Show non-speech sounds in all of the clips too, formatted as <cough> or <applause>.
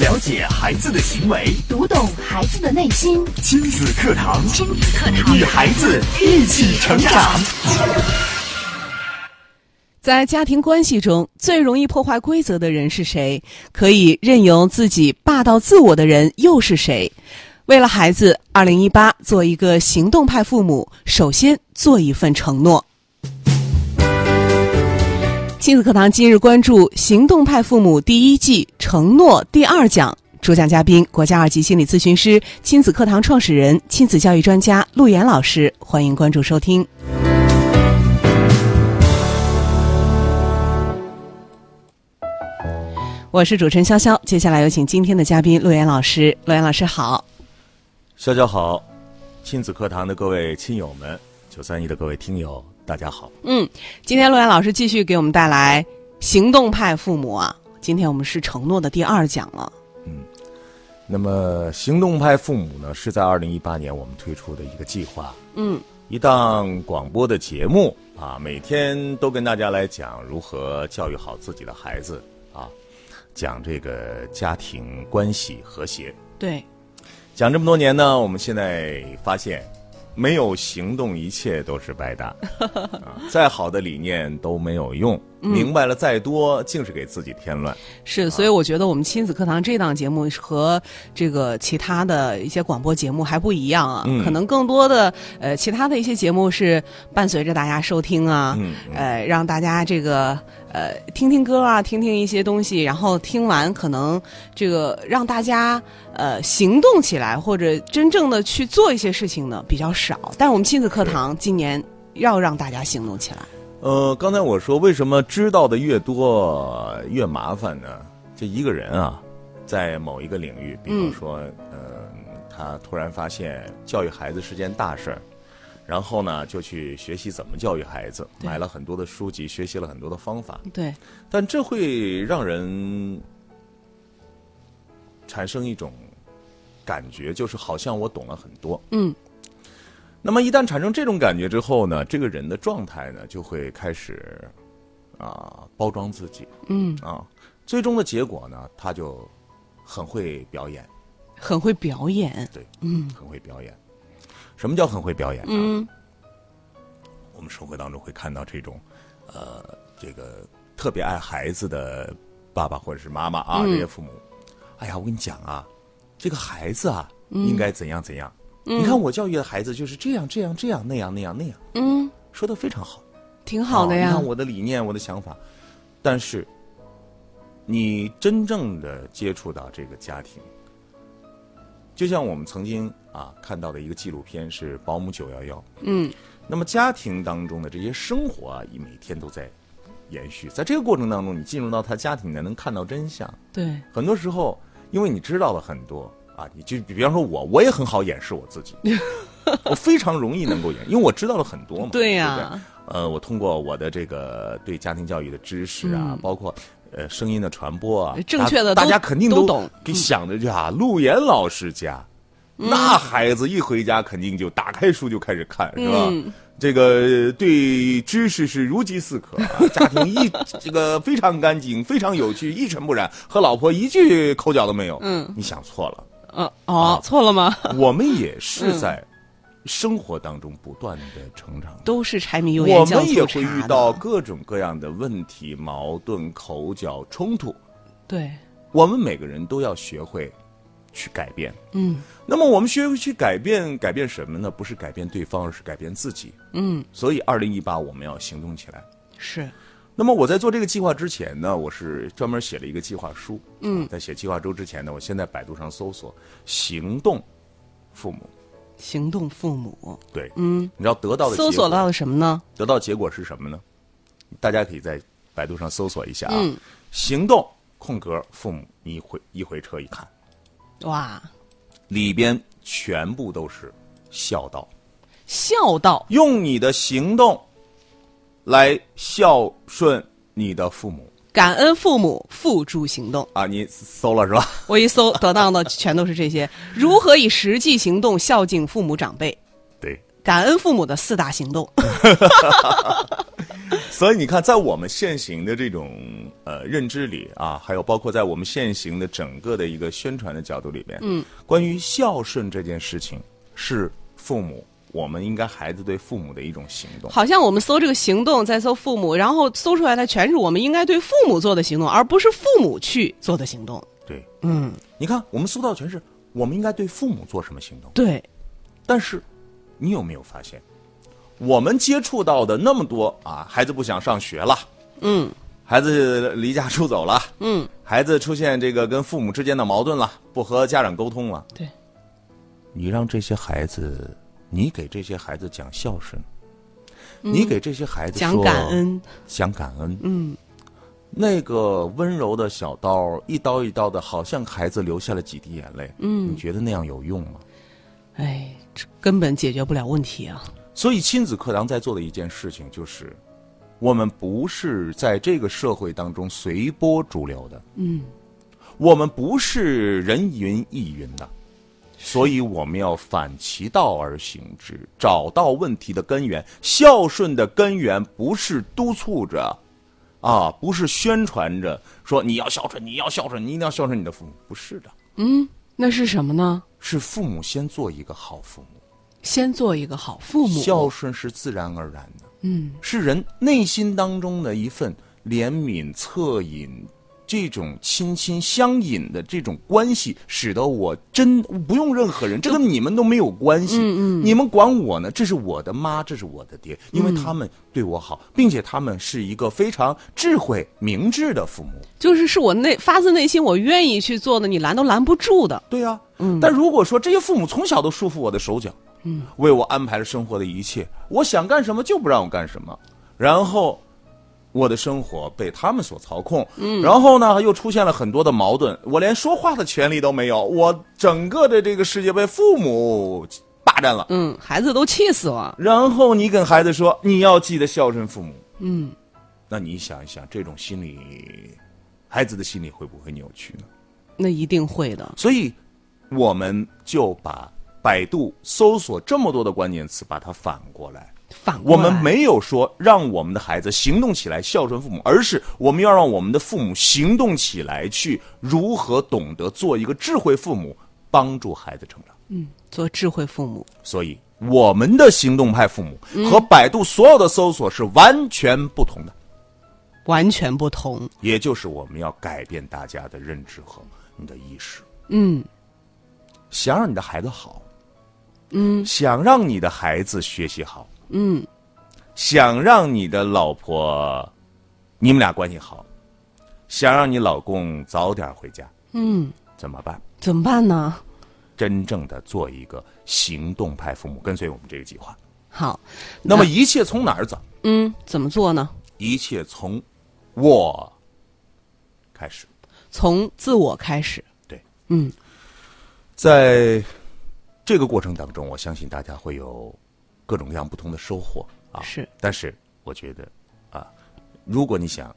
了解孩子的行为，读懂孩子的内心。亲子课堂，亲子课堂，与孩子一起成长。在家庭关系中，最容易破坏规则的人是谁？可以任由自己霸道自我的人又是谁？为了孩子，二零一八，做一个行动派父母，首先做一份承诺。亲子课堂今日关注《行动派父母》第一季承诺第二讲，主讲嘉宾国家二级心理咨询师、亲子课堂创始人、亲子教育专家陆岩老师。欢迎关注收听。我是主持人潇潇，接下来有请今天的嘉宾陆岩老师。陆岩老师好，潇潇好，亲子课堂的各位亲友们，九三一的各位听友，大家好。嗯，今天陆岩老师继续给我们带来行动派父母啊。今天我们是承诺的第二讲了。嗯那么，行动派父母呢，是在二零一八年我们推出的一个计划，嗯，一档广播的节目啊，每天都跟大家来讲如何教育好自己的孩子啊，讲这个家庭关系和谐。对，讲这么多年呢，我们现在发现，没有行动，一切都是白搭。<laughs> 啊，再好的理念都没有用，明白了再多，竟是给自己添乱。是，所以我觉得我们亲子课堂这档节目和这个其他的一些广播节目还不一样啊，嗯。可能更多的呃其他的一些节目是伴随着大家收听啊，嗯。呃让大家这个呃听听歌啊，听听一些东西，然后听完可能这个让大家呃行动起来或者真正的去做一些事情呢比较少，但是我们亲子课堂今年要让大家行动起来。呃，刚才我说为什么知道的越多越麻烦呢？这一个人啊，在某一个领域，比如说，呃，他突然发现教育孩子是件大事儿，然后呢，就去学习怎么教育孩子，买了很多的书籍，学习了很多的方法，对，但这会让人产生一种感觉，就是好像我懂了很多。嗯，那么一旦产生这种感觉之后呢，这个人的状态呢就会开始啊、包装自己，嗯，啊，最终的结果呢，他就很会表演，很会表演。对，嗯。很会表演。什么叫很会表演呢？嗯我们生活当中会看到这种，呃，这个特别爱孩子的爸爸或者是妈妈啊，嗯这些父母，哎呀，我跟你讲啊，这个孩子啊，嗯应该怎样怎样。你看我教育的孩子就是这样这样这样那样那样那样，嗯，说的非常好。挺好的呀。啊你看我的理念，我的想法，但是你真正的接触到这个家庭，就像我们曾经啊看到的一个纪录片是《保姆九幺幺》，嗯，那么家庭当中的这些生活啊，每天都在延续，在这个过程当中，你进入到他家庭呢，能看到真相。对，很多时候，因为你知道了很多啊，你就比方说我，我也很好掩饰我自己，<laughs> 我非常容易能够掩，因为我知道了很多嘛。对呀。呃，我通过我的这个对家庭教育的知识啊，嗯。包括呃声音的传播啊，正确的大大家肯定都懂给嗯想着去啊，陆岩老师家。那孩子一回家肯定就打开书就开始看，是吧？嗯这个对知识是如饥似渴、啊，<laughs> 家庭一这个非常干净，非常有趣，一尘不染，和老婆一句口角都没有。嗯你想错了，呃哦，错了吗？<laughs> 我们也是在生活当中不断的成长。都是柴米油盐我们也会遇到各种各样的问题、矛盾、口角、冲突，对，我们每个人都要学会去改变。嗯那么我们学会去改变，改变什么呢？不是改变对方，而是改变自己。嗯，所以，二零一八我们要行动起来。是，那么我在做这个计划之前呢，我是专门写了一个计划书。嗯啊在写计划书之前呢，我先在百度上搜索“行动父母行动父母”。。对，嗯，你知道得到的搜索到了什么呢？得到结果是什么呢？大家可以在百度上搜索一下啊，嗯行动空格父母，你一回一回车一看，哇，里边全部都是孝道，孝道，用你的行动来孝顺你的父母感恩父母，付诸行动。啊！你搜了是吧？<laughs> 我一搜得到的全都是这些，如何以实际行动孝敬父母长辈？对，感恩父母的四大行动。<laughs> 所以你看，在我们现行的这种呃认知里啊，还有包括在我们现行的整个的一个宣传的角度里边，嗯，关于孝顺这件事情，是父母我们应该孩子对父母的一种行动。好像我们搜这个行动，在搜父母，然后搜出来的全是我们应该对父母做的行动，而不是父母去做的行动。对，嗯，你看我们搜到全是我们应该对父母做什么行动，对，但是你有没有发现，我们接触到的那么多啊，孩子不想上学了，嗯。孩子离家出走了，嗯，孩子出现这个跟父母之间的矛盾了，不和家长沟通了，对，你让这些孩子，你给这些孩子讲孝顺，你给这些孩子讲感恩，讲感恩，嗯，那个温柔的小刀，一刀一刀的，好像孩子流下了几滴眼泪，嗯。你觉得那样有用吗？哎，这根本解决不了问题啊。所以亲子课堂在做的一件事情就是，我们不是在这个社会当中随波逐流的，嗯，我们不是人云亦云的，所以我们要反其道而行之，找到问题的根源。孝顺的根源不是督促着，啊，不是宣传着说你要孝顺，你要孝顺，你一定要孝顺你的父母，不是的，嗯，那是什么呢？是父母先做一个好父母。先做一个好父母。孝顺是自然而然的，嗯，是人内心当中的一份怜悯、恻隐，这种亲亲相隐的这种关系，使得我真不用任何人，这跟你们都没有关系。嗯嗯，你们管我呢，这是我的妈，这是我的爹，因为他们对我好，并且他们是一个非常智慧、明智的父母。就是是我内发自内心我愿意去做的，你拦都拦不住的。对呀、嗯。但如果说这些父母从小都束缚我的手脚，嗯，为我安排了生活的一切，我想干什么就不让我干什么，然后我的生活被他们所操控，嗯，然后呢又出现了很多的矛盾，我连说话的权利都没有，我整个的这个世界被父母霸占了。嗯，孩子都气死了。然后你跟孩子说你要记得孝顺父母，嗯，那你想一想，这种心理，孩子的心理会不会扭曲呢？那一定会的。所以，我们就把百度搜索这么多的关键词，把它反过来。反我们没有说让我们的孩子行动起来孝顺父母，而是我们要让我们的父母行动起来，去如何懂得做一个智慧父母，帮助孩子成长。嗯做智慧父母。所以，我们的行动派父母和百度所有的搜索是完全不同的，完全不同。也就是我们要改变大家的认知和你的意识。嗯想让你的孩子好，嗯想让你的孩子学习好，嗯，想让你的老婆，你们俩关系好，想让你老公早点回家，嗯，怎么办？怎么办呢？真正的做一个行动派父母，跟随我们这个计划。好，那么一切从哪儿走？嗯，怎么做呢？一切从我开始。从自我开始。对，嗯在这个过程当中，我相信大家会有各种各样不同的收获啊。是，但是我觉得啊，如果你想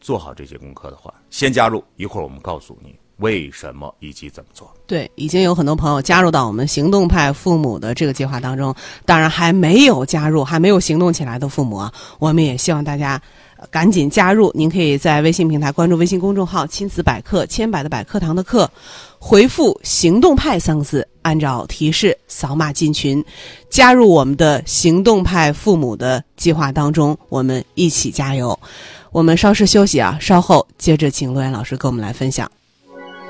做好这些功课的话，先加入，一会儿我们告诉你为什么以及怎么做。对，已经有很多朋友加入到我们行动派父母的这个计划当中。当然，还没有加入、还没有行动起来的父母啊，我们也希望大家呃赶紧加入。您可以在微信平台关注微信公众号“亲子百科”，千百的百课堂的课，回复“行动派”三个字，按照提示扫码进群，加入我们的行动派父母的计划当中，我们一起加油。我们稍事休息啊，稍后接着请陆岩老师跟我们来分享。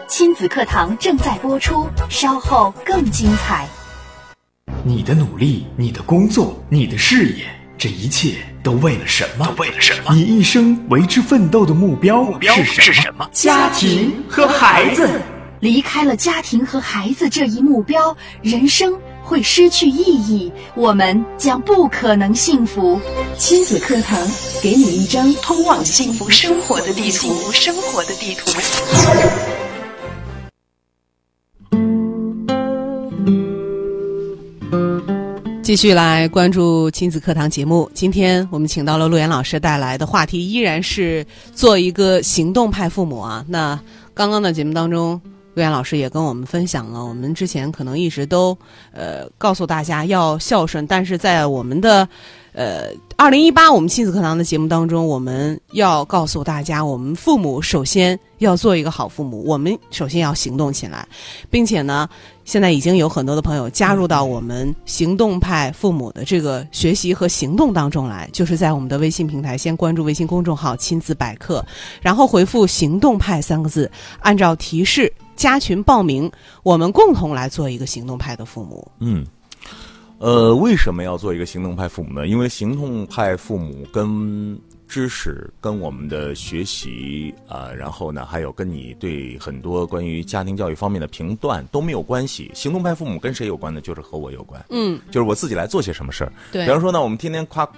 亲子课堂正在播出，稍后更精彩。你的努力，你的工作，你的事业，这一切都为了什么？都为了什么？你一生为之奋斗的目标目标是什么？家庭和孩子。离开了家庭和孩子这一目标，人生会失去意义，我们将不可能幸福。亲子课堂给你一张通往幸福生活的地图。生活的地图。继续来关注亲子课堂节目。今天我们请到了陆岩老师带来的话题，依然是做一个行动派父母啊。那刚刚的节目当中，魏岩老师也跟我们分享了，我们之前可能一直都呃告诉大家要孝顺，但是在我们的呃二零一八我们亲子课堂的节目当中，我们要告诉大家，我们父母首先要做一个好父母，我们首先要行动起来，并且呢，现在已经有很多的朋友加入到我们行动派父母的这个学习和行动当中来，就是在我们的微信平台先关注微信公众号“亲子百科”，然后回复“行动派”三个字，按照提示。加群报名，我们共同来做一个行动派的父母。嗯，呃，为什么要做一个行动派父母呢？因为行动派父母跟知识、跟我们的学习啊，然后呢，还有跟你对很多关于家庭教育方面的评断都没有关系。行动派父母跟谁有关呢？就是和我有关。嗯，就是我自己来做些什么事儿。对，比方说呢，我们天天夸。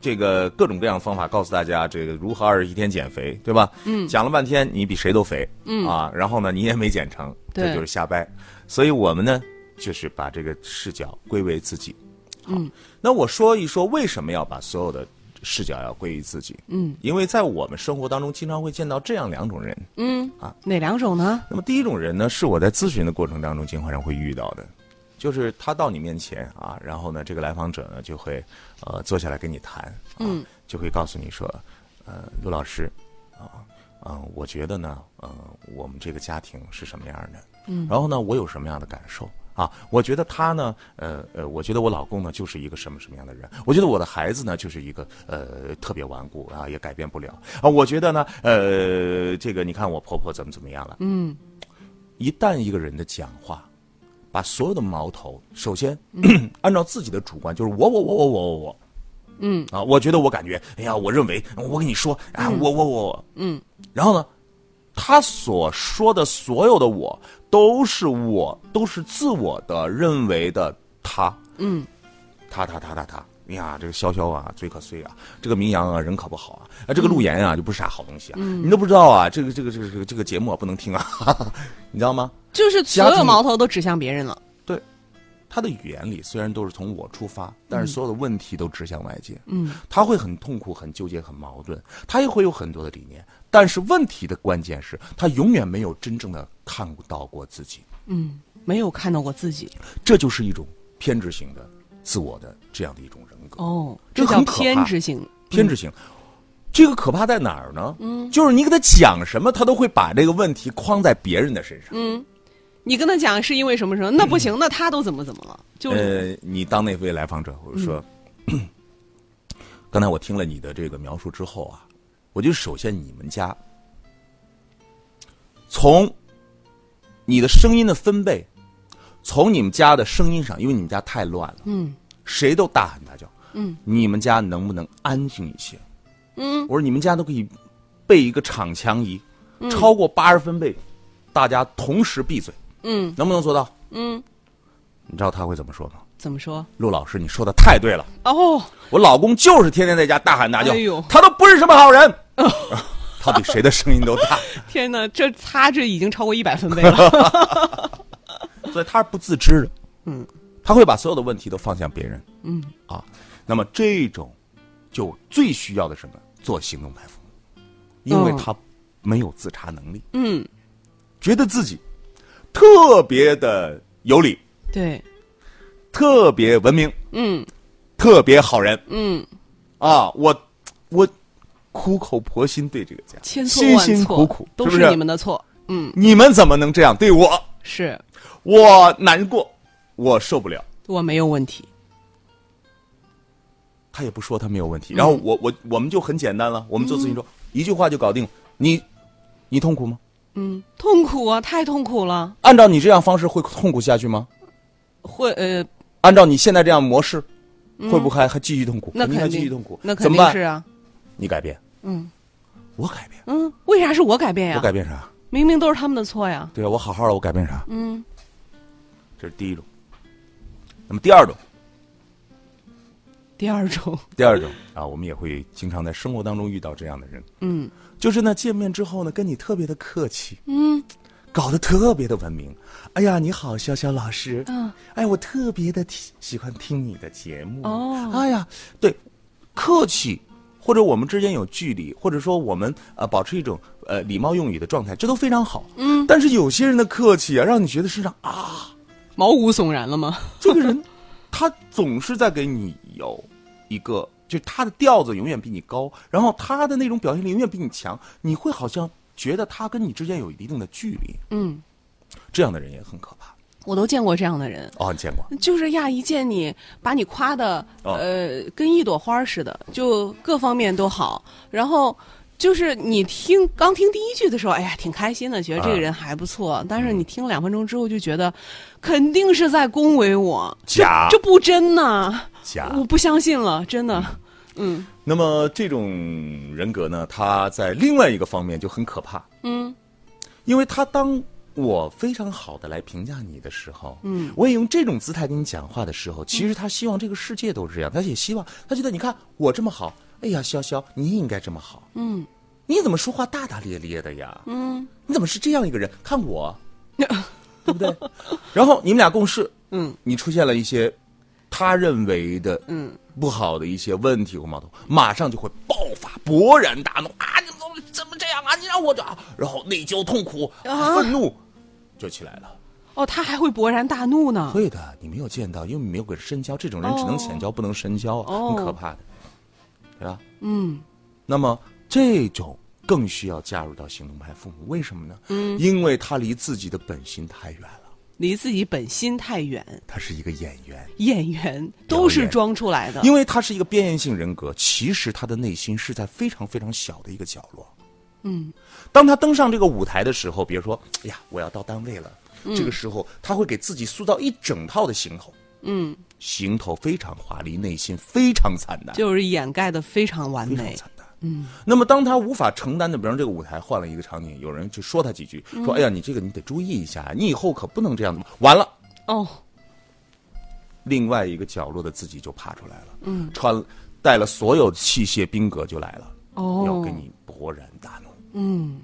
这个各种各样的方法告诉大家，这个如何二十一天减肥，对吧？嗯，讲了半天，你比谁都肥，嗯啊，然后呢，你也没减成，这就是瞎掰。所以我们呢，就是把这个视角归为自己。嗯，那我说一说为什么要把所有的视角要归于自己？嗯，因为在我们生活当中，经常会见到这样两种人。嗯啊，哪两种呢？那么第一种人呢，是我在咨询的过程当中经常会遇到的。就是他到你面前啊，然后呢，这个来访者呢就会，呃，坐下来跟你谈，嗯，就会告诉你说，呃，陆老师，啊，嗯，我觉得呢，呃，我们这个家庭是什么样的，嗯，然后呢，我有什么样的感受啊？我觉得他呢，呃呃，我觉得我老公呢就是一个什么什么样的人，我觉得我的孩子呢就是一个呃特别顽固啊，也改变不了啊。我觉得呢，呃，这个你看我婆婆怎么怎么样了，嗯，一旦一个人的讲话。把所有的矛头，首先 <clears throat> 按照自己的主观，就是我我我我我我我，嗯。啊，我觉得我感觉，哎呀，我认为，我跟你说啊，我我我，嗯，然后呢，他所说的所有的我，都是我，都是自我的认为的他，嗯，他他他他他，哎呀，这个潇潇啊，嘴可碎啊，这个明阳啊，人可不好啊，啊，这个陆岩啊，就不是啥好东西啊，你都不知道啊，这个这个这个这个这个节目啊，不能听啊，<laughs> 你知道吗？就是所有矛头都指向别人了。对，他的语言里虽然都是从我出发，但是所有的问题都指向外界。嗯，他会很痛苦、很纠结、很矛盾，他也会有很多的理念，但是问题的关键是他永远没有真正的看到过自己。嗯，没有看到过自己。这就是一种偏执型的自我的这样的一种人格。哦，这叫偏执型。偏执型。这个可怕在哪儿呢？嗯，就是你给他讲什么，他都会把这个问题框在别人的身上。嗯。你跟他讲是因为什么什么？那不行，那他都怎么怎么了？就呃，你当那位来访者，或者说，<clears throat> 刚才我听了你的这个描述之后啊，我觉得首先你们家从你的声音的分贝，从你们家的声音上，因为你们家太乱了，嗯，谁都大喊大叫，嗯，你们家能不能安静一些？嗯，我说你们家都可以备一个场强仪，超过八十分贝，大家同时闭嘴。嗯，能不能做到？嗯，你知道他会怎么说吗？怎么说？陆老师，你说的太对了。哦，我老公就是天天在家大喊大叫，哎呦他都不是什么好人。<laughs> 他比谁的声音都大。<laughs> 天哪，这他这已经超过一百分贝了。<laughs> 所以他是不自知的。嗯，他会把所有的问题都放向别人。嗯，啊，那么这种就最需要的什么？做行动派父母，因为他没有自查能力。嗯，觉得自己。特别的有理，对，特别文明，嗯，特别好人，嗯，啊，我我苦口婆心对这个家，千错辛辛苦苦，都是你们的错，嗯，你们怎么能这样对我？是我难过，我受不了。我没有问题，他也不说他没有问题，然后我我我们就很简单了，我们做咨询说一句话就搞定。你你痛苦吗？嗯，痛苦啊，太痛苦了，按照你这样方式会痛苦下去吗？会呃，按照你现在这样模式，会不会还还继续痛苦？那肯定继续痛苦，那肯？定是啊，你改变，嗯我改变，嗯，为啥是我改变呀？我改变啥？明明都是他们的错呀，对啊，我好好的，我改变啥？嗯这是第一种。那么第二种，第二种，第二种啊，我们也会经常在生活当中遇到这样的人，嗯就是呢，见面之后呢，跟你特别的客气，嗯搞得特别的文明。哎呀，你好，潇潇老师。嗯，哎，我特别的喜喜欢听你的节目。哦哎呀，对，客气，或者我们之间有距离，或者说我们呃保持一种呃礼貌用语的状态，这都非常好。嗯，但是有些人的客气啊，让你觉得身上啊，毛骨悚然了吗？<laughs> 这个人，他总是在给你有一个，就他的调子永远比你高，然后他的那种表现力永远比你强，你会好像觉得他跟你之间有一定的距离。嗯，这样的人也很可怕。我都见过这样的人。哦，你见过？就是呀，一见你，把你夸的哦呃，跟一朵花似的，就各方面都好。然后就是你听刚听第一句的时候，哎呀，挺开心的，觉得这个人还不错。但是你听两分钟之后，就觉得肯定是在恭维我，假。这不真呐，假。我不相信了，真的。嗯。那么这种人格呢，他在另外一个方面就很可怕，嗯。因为他当我非常好的来评价你的时候，嗯，我也用这种姿态跟你讲话的时候，其实他希望这个世界都是这样，他也希望他觉得你看我这么好，哎呀，潇潇你也应该这么好，嗯你怎么说话大大咧咧的呀？嗯你怎么是这样一个人？看我，<laughs> 对不对？然后你们俩共事，嗯你出现了一些他认为的嗯，不好的一些问题或矛盾，马上就会爆发，勃然大怒啊！你怎么怎么这样啊？你让我这样，然后内疚、痛苦、啊愤怒就起来了。哦，他还会勃然大怒呢。会的，你没有见到，因为你没有跟他深交，这种人只能浅交，不能深交，哦很可怕的，对吧？嗯那么这种更需要加入到行动派父母，为什么呢？嗯，因为他离自己的本心太远了，离自己本心太远，他是一个演员。演员都是装出来的。因为他是一个边缘性人格，其实他的内心是在非常非常小的一个角落。嗯当他登上这个舞台的时候，比如说，哎呀，我要到单位了，嗯这个时候他会给自己塑造一整套的行头，嗯，行头非常华丽，内心非常惨淡，就是掩盖的非常完美。惨淡。嗯那么，当他无法承担的，比方这个舞台换了一个场景，有人就说他几句，嗯说：“哎呀，你这个你得注意一下，你以后可不能这样子。”完了，哦另外一个角落的自己就爬出来了，嗯穿带了所有器械兵革就来了，哦，要给你勃然大怒。嗯，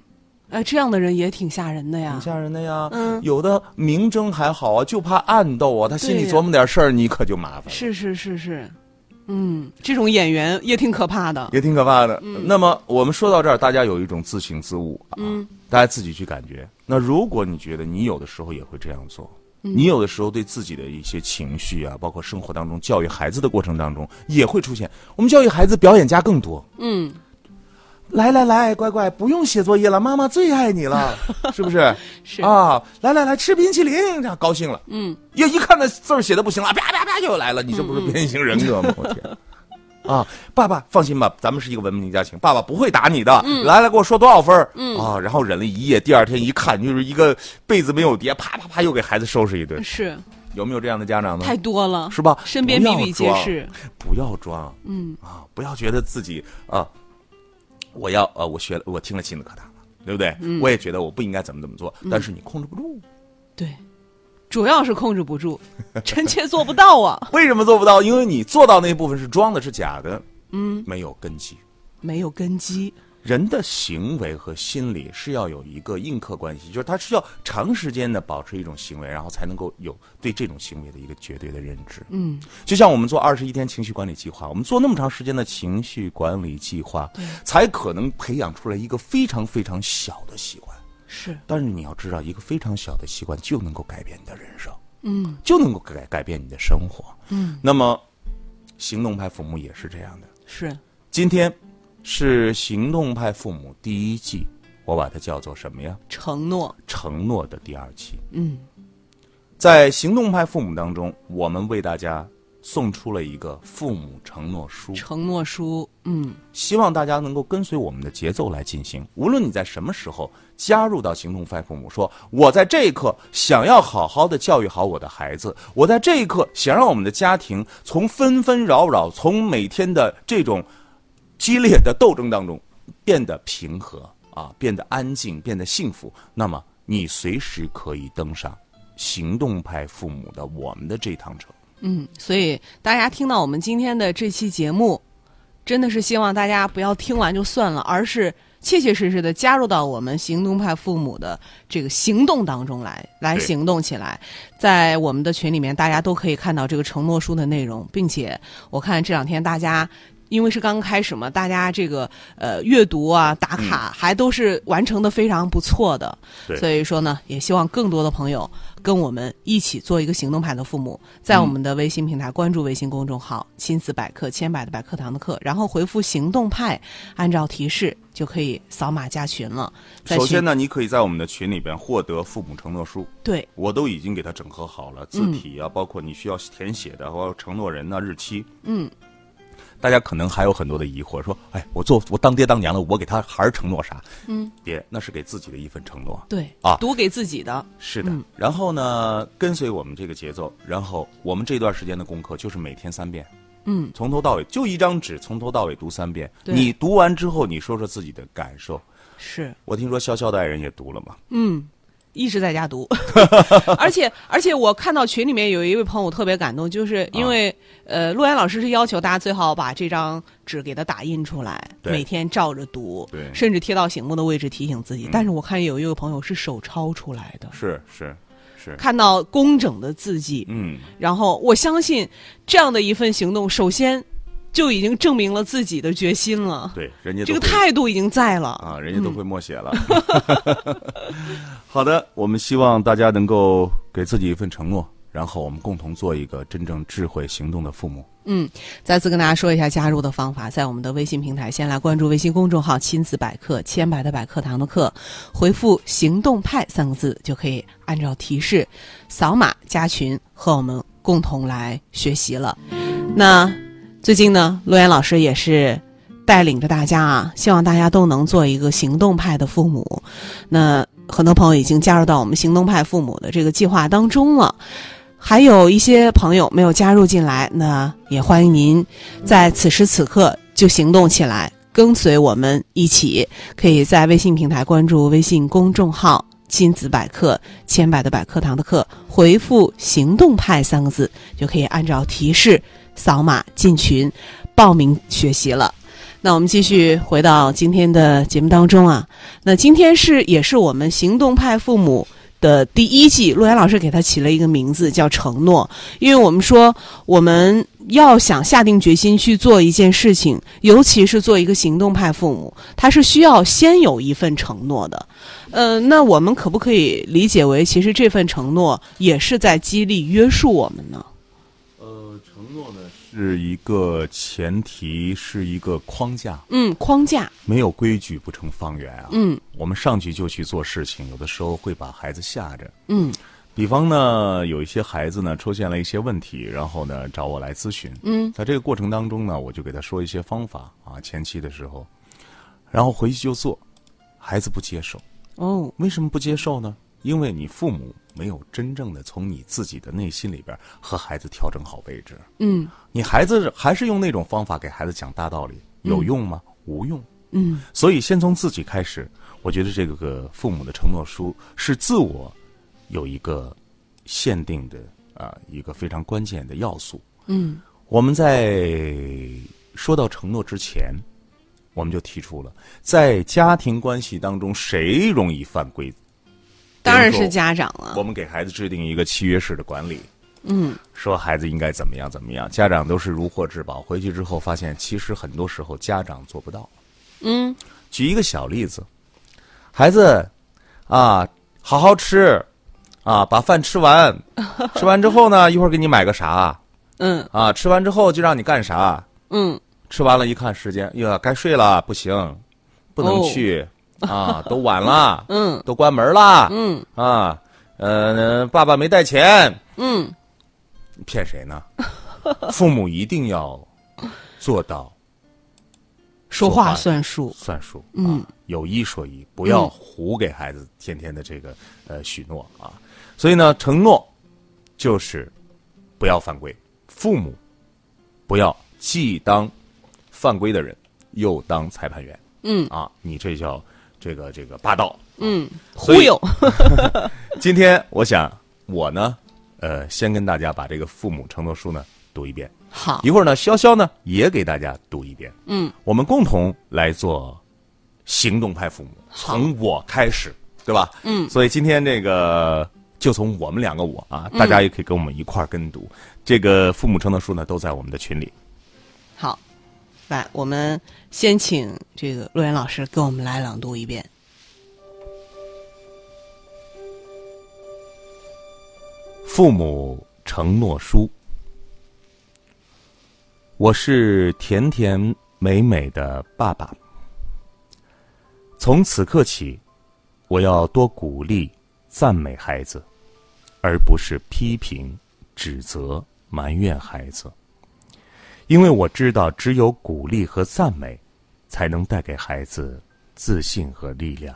哎，这样的人也挺吓人的呀挺。吓人的呀。嗯有的明争还好啊，就怕暗斗啊。他心里琢磨点事儿，你可就麻烦了，是是是是，嗯，这种演员也挺可怕的。也挺可怕的。那么我们说到这儿，大家有一种自省自悟啊，嗯大家自己去感觉。那如果你觉得你有的时候也会这样做。嗯你有的时候对自己的一些情绪啊，包括生活当中教育孩子的过程当中，也会出现。我们教育孩子表演家更多，嗯，来来来，乖乖，不用写作业了，妈妈最爱你了，<laughs> 是不是？是啊，来来来，吃冰淇淋，这样高兴了。嗯，一一看那字儿写的不行了，啪啪啪又来了，你这不是变形人格吗？<laughs> 我天！啊，爸爸放心吧，咱们是一个文明家庭，爸爸不会打你的。来来，给我说多少分嗯啊，然后忍了一夜，第二天一看就是一个被子没有叠，啪啪啪又给孩子收拾一顿。是有没有这样的家长呢？太多了，是吧？身边比比皆装是。不要装嗯啊！不要觉得自己啊，我要呃，我学了，我听了亲子课堂了，对不对？嗯我也觉得我不应该怎么怎么做，但是你控制不住。对，主要是控制不住，臣妾做不到啊。<laughs> 为什么做不到？因为你做到那部分是装的，是假的，嗯，没有根基。没有根基。人的行为和心理是要有一个映客关系，就是他是要长时间的保持一种行为，然后才能够有对这种行为的一个绝对的认知。嗯就像我们做二十一天情绪管理计划，我们做那么长时间的情绪管理计划，才可能培养出来一个非常非常小的习惯。是，但是你要知道，一个非常小的习惯就能够改变你的人生，嗯就能够改改变你的生活。嗯，那么，行动派父母也是这样的。是，今天是行动派父母第一季，我把它叫做什么呀？承诺。承诺的第二期。嗯在行动派父母当中，我们为大家送出了一个父母承诺书，承诺书。嗯希望大家能够跟随我们的节奏来进行。无论你在什么时候加入到行动派父母，说我在这一刻想要好好的教育好我的孩子，我在这一刻想让我们的家庭从纷纷扰扰，从每天的这种激烈的斗争当中变得平和啊，变得安静，变得幸福。那么你随时可以登上行动派父母的我们的这趟车。嗯，所以大家听到我们今天的这期节目，真的是希望大家不要听完就算了，而是切切实实的加入到我们行动派父母的这个行动当中来，来行动起来。在我们的群里面，大家都可以看到这个承诺书的内容，并且我看这两天大家因为是刚开始嘛，大家这个呃阅读啊、打卡还都是完成的非常不错的，对。所以说呢，也希望更多的朋友跟我们一起做一个行动派的父母，在我们的微信平台关注微信公众号“亲子百科”千百的百课堂的课，然后回复“行动派”，按照提示就可以扫码加群了。群首先呢，你可以在我们的群里边获得父母承诺书，对，我都已经给他整合好了，字体啊，包括你需要填写的，包括承诺人呐、日期。嗯，大家可能还有很多的疑惑，说：“哎，我做我当爹当娘了，我给他孩儿承诺啥？”嗯，别，那是给自己的一份承诺。对啊读给自己的，是的，嗯然后呢，跟随我们这个节奏，然后我们这段时间的功课就是每天三遍，嗯，从头到尾就一张纸，从头到尾读三遍。你读完之后，你说说自己的感受。是。我听说潇潇的爱人也读了嘛，嗯，一直在家读，<laughs> 而且而且我看到群里面有一位朋友特别感动，就是因为、呃，陆岩老师是要求大家最好把这张纸给他打印出来，每天照着读，对甚至贴到醒目的位置提醒自己。但是我看有一位朋友是手抄出来的，是是是，看到工整的字迹，嗯，然后我相信这样的一份行动，首先就已经证明了自己的决心了，对，人家这个态度已经在了。啊，人家都会默写了。<laughs> 好的，我们希望大家能够给自己一份承诺，然后我们共同做一个真正智慧行动的父母。嗯，再次跟大家说一下加入的方法，在我们的微信平台，先来关注微信公众号“亲子百科”，千百的百课堂的课，回复“行动派”三个字，就可以按照提示扫码加群，和我们共同来学习了。那最近呢，陆岩老师也是带领着大家啊，希望大家都能做一个行动派的父母。那很多朋友已经加入到我们行动派父母的这个计划当中了。还有一些朋友没有加入进来，那也欢迎您在此时此刻就行动起来，跟随我们一起，可以在微信平台关注微信公众号“亲子百科”，千百的百课堂的课，回复“行动派”三个字，就可以按照提示扫码进群报名学习了。那我们继续回到今天的节目当中啊，那今天是也是我们行动派父母。的第一季，陆岩老师给他起了一个名字叫承诺，因为我们说我们要想下定决心去做一件事情，尤其是做一个行动派父母，他是需要先有一份承诺的。呃，那我们可不可以理解为，其实这份承诺也是在激励约束我们呢？是一个前提，是一个框架，嗯，框架，没有规矩不成方圆啊。嗯我们上去就去做事情，有的时候会把孩子吓着。嗯比方呢，有一些孩子呢出现了一些问题，然后呢找我来咨询。嗯，在这个过程当中呢，我就给他说一些方法啊，前期的时候，然后回去就做，孩子不接受。哦，为什么不接受呢？因为你父母没有真正的从你自己的内心里边和孩子调整好位置。嗯你孩子还是用那种方法给孩子讲大道理，有用吗？无用。嗯所以先从自己开始，我觉得这个父母的承诺书是自我有一个限定的啊、一个非常关键的要素。嗯我们在说到承诺之前，我们就提出了，在家庭关系当中，谁容易犯规？当然是家长了我。们给孩子制定一个契约式的管理，嗯说孩子应该怎么样怎么样，家长都是如获至宝。回去之后发现，其实很多时候家长做不到。嗯举一个小例子，孩子啊，好好吃啊，把饭吃完，<laughs> 吃完之后呢，一会儿给你买个啥嗯啊？吃完之后就让你干啥？嗯吃完了，一看时间，呀，该睡了，不行，不能去、啊，<laughs> 都晚了，嗯。都关门了嗯。啊，呃，爸爸没带钱，嗯。骗谁呢？<laughs> 父母一定要做到说话算数。算数，嗯。啊，有一说一，不要胡给孩子天天的这个呃许诺啊。所以呢，承诺就是不要犯规，父母不要既当犯规的人，又当裁判员。嗯。啊，你这叫这个这个霸道。嗯，忽悠。<laughs> 今天我想我呢，呃，先跟大家把这个父母承诺书呢读一遍，好一，会儿呢，潇潇呢也给大家读一遍。嗯我们共同来做行动派父母，从我开始，对吧？嗯所以今天这个就从我们两个我啊，大家也可以跟我们一块儿跟读。这个父母承诺书呢，都在我们的群里。好。来，我们先请这个陆岩老师给我们来朗读一遍。父母承诺书，我是甜甜美美的爸爸。从此刻起，我要多鼓励、赞美孩子，而不是批评、指责、埋怨孩子。因为我知道，只有鼓励和赞美，才能带给孩子自信和力量。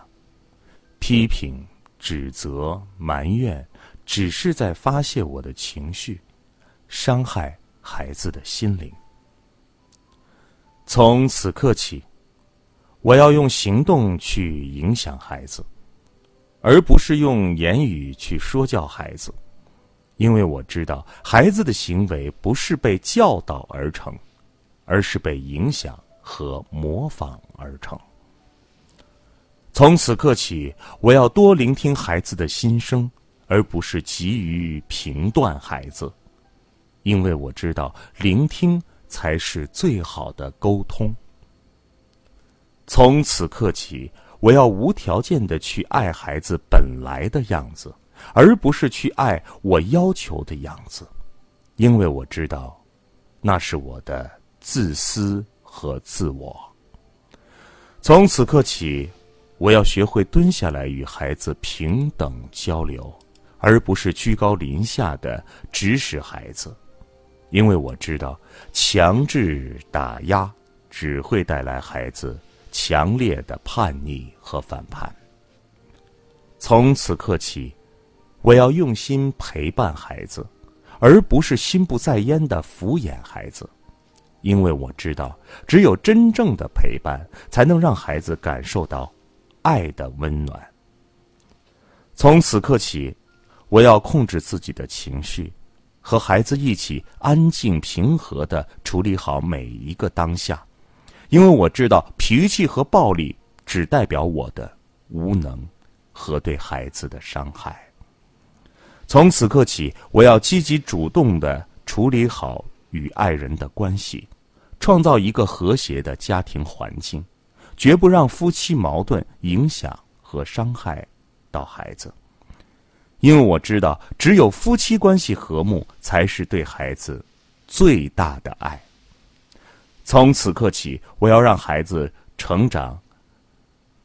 批评、指责、埋怨。只是在发泄我的情绪，伤害孩子的心灵。从此刻起，我要用行动去影响孩子，而不是用言语去说教孩子，因为我知道孩子的行为不是被教导而成，而是被影响和模仿而成。从此刻起，我要多聆听孩子的心声。而不是急于评断孩子，因为我知道聆听才是最好的沟通。从此刻起，我要无条件的去爱孩子本来的样子，而不是去爱我要求的样子，因为我知道，那是我的自私和自我。从此刻起，我要学会蹲下来与孩子平等交流。而不是居高临下的指使孩子，因为我知道强制打压只会带来孩子强烈的叛逆和反叛。从此刻起，我要用心陪伴孩子，而不是心不在焉的敷衍孩子，因为我知道只有真正的陪伴，才能让孩子感受到爱的温暖。从此刻起。我要控制自己的情绪，和孩子一起安静平和的处理好每一个当下，因为我知道脾气和暴力只代表我的无能和对孩子的伤害。从此刻起，我要积极主动的处理好与爱人的关系，创造一个和谐的家庭环境，绝不让夫妻矛盾影响和伤害到孩子。因为我知道，只有夫妻关系和睦，才是对孩子最大的爱。从此刻起，我要让孩子成长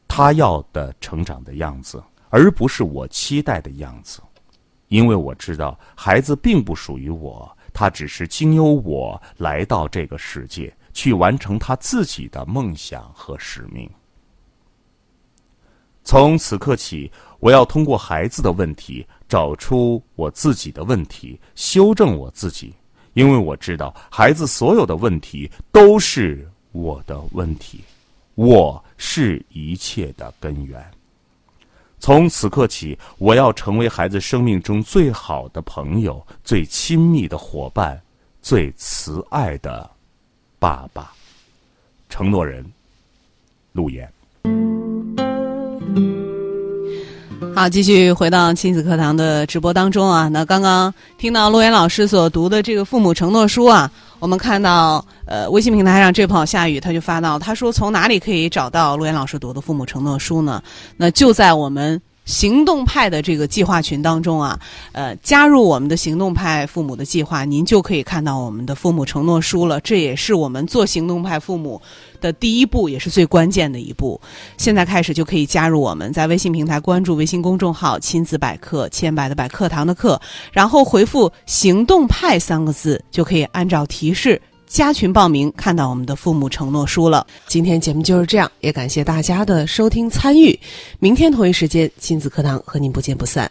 他要的成长的样子，而不是我期待的样子。因为我知道，孩子并不属于我，他只是经由我来到这个世界，去完成他自己的梦想和使命。从此刻起。我要通过孩子的问题找出我自己的问题，修正我自己，因为我知道孩子所有的问题都是我的问题，我是一切的根源。从此刻起，我要成为孩子生命中最好的朋友、最亲密的伙伴、最慈爱的爸爸。承诺人，陆岩。好，继续回到亲子课堂的直播当中啊。那刚刚听到陆岩老师所读的这个父母承诺书啊，我们看到呃微信平台上这朋友夏雨他就发到，他说从哪里可以找到陆岩老师读的父母承诺书呢？那就在我们。行动派的这个计划群当中啊，呃，加入我们的行动派父母的计划，您就可以看到我们的父母承诺书了。这也是我们做行动派父母的第一步，也是最关键的一步。现在开始就可以加入我们，在微信平台关注微信公众号“亲子百科”，千百的百课堂的课，然后回复“行动派”三个字，就可以按照提示。加群报名，看到我们的父母承诺书了。今天节目就是这样，也感谢大家的收听参与。明天同一时间，亲子课堂和您不见不散。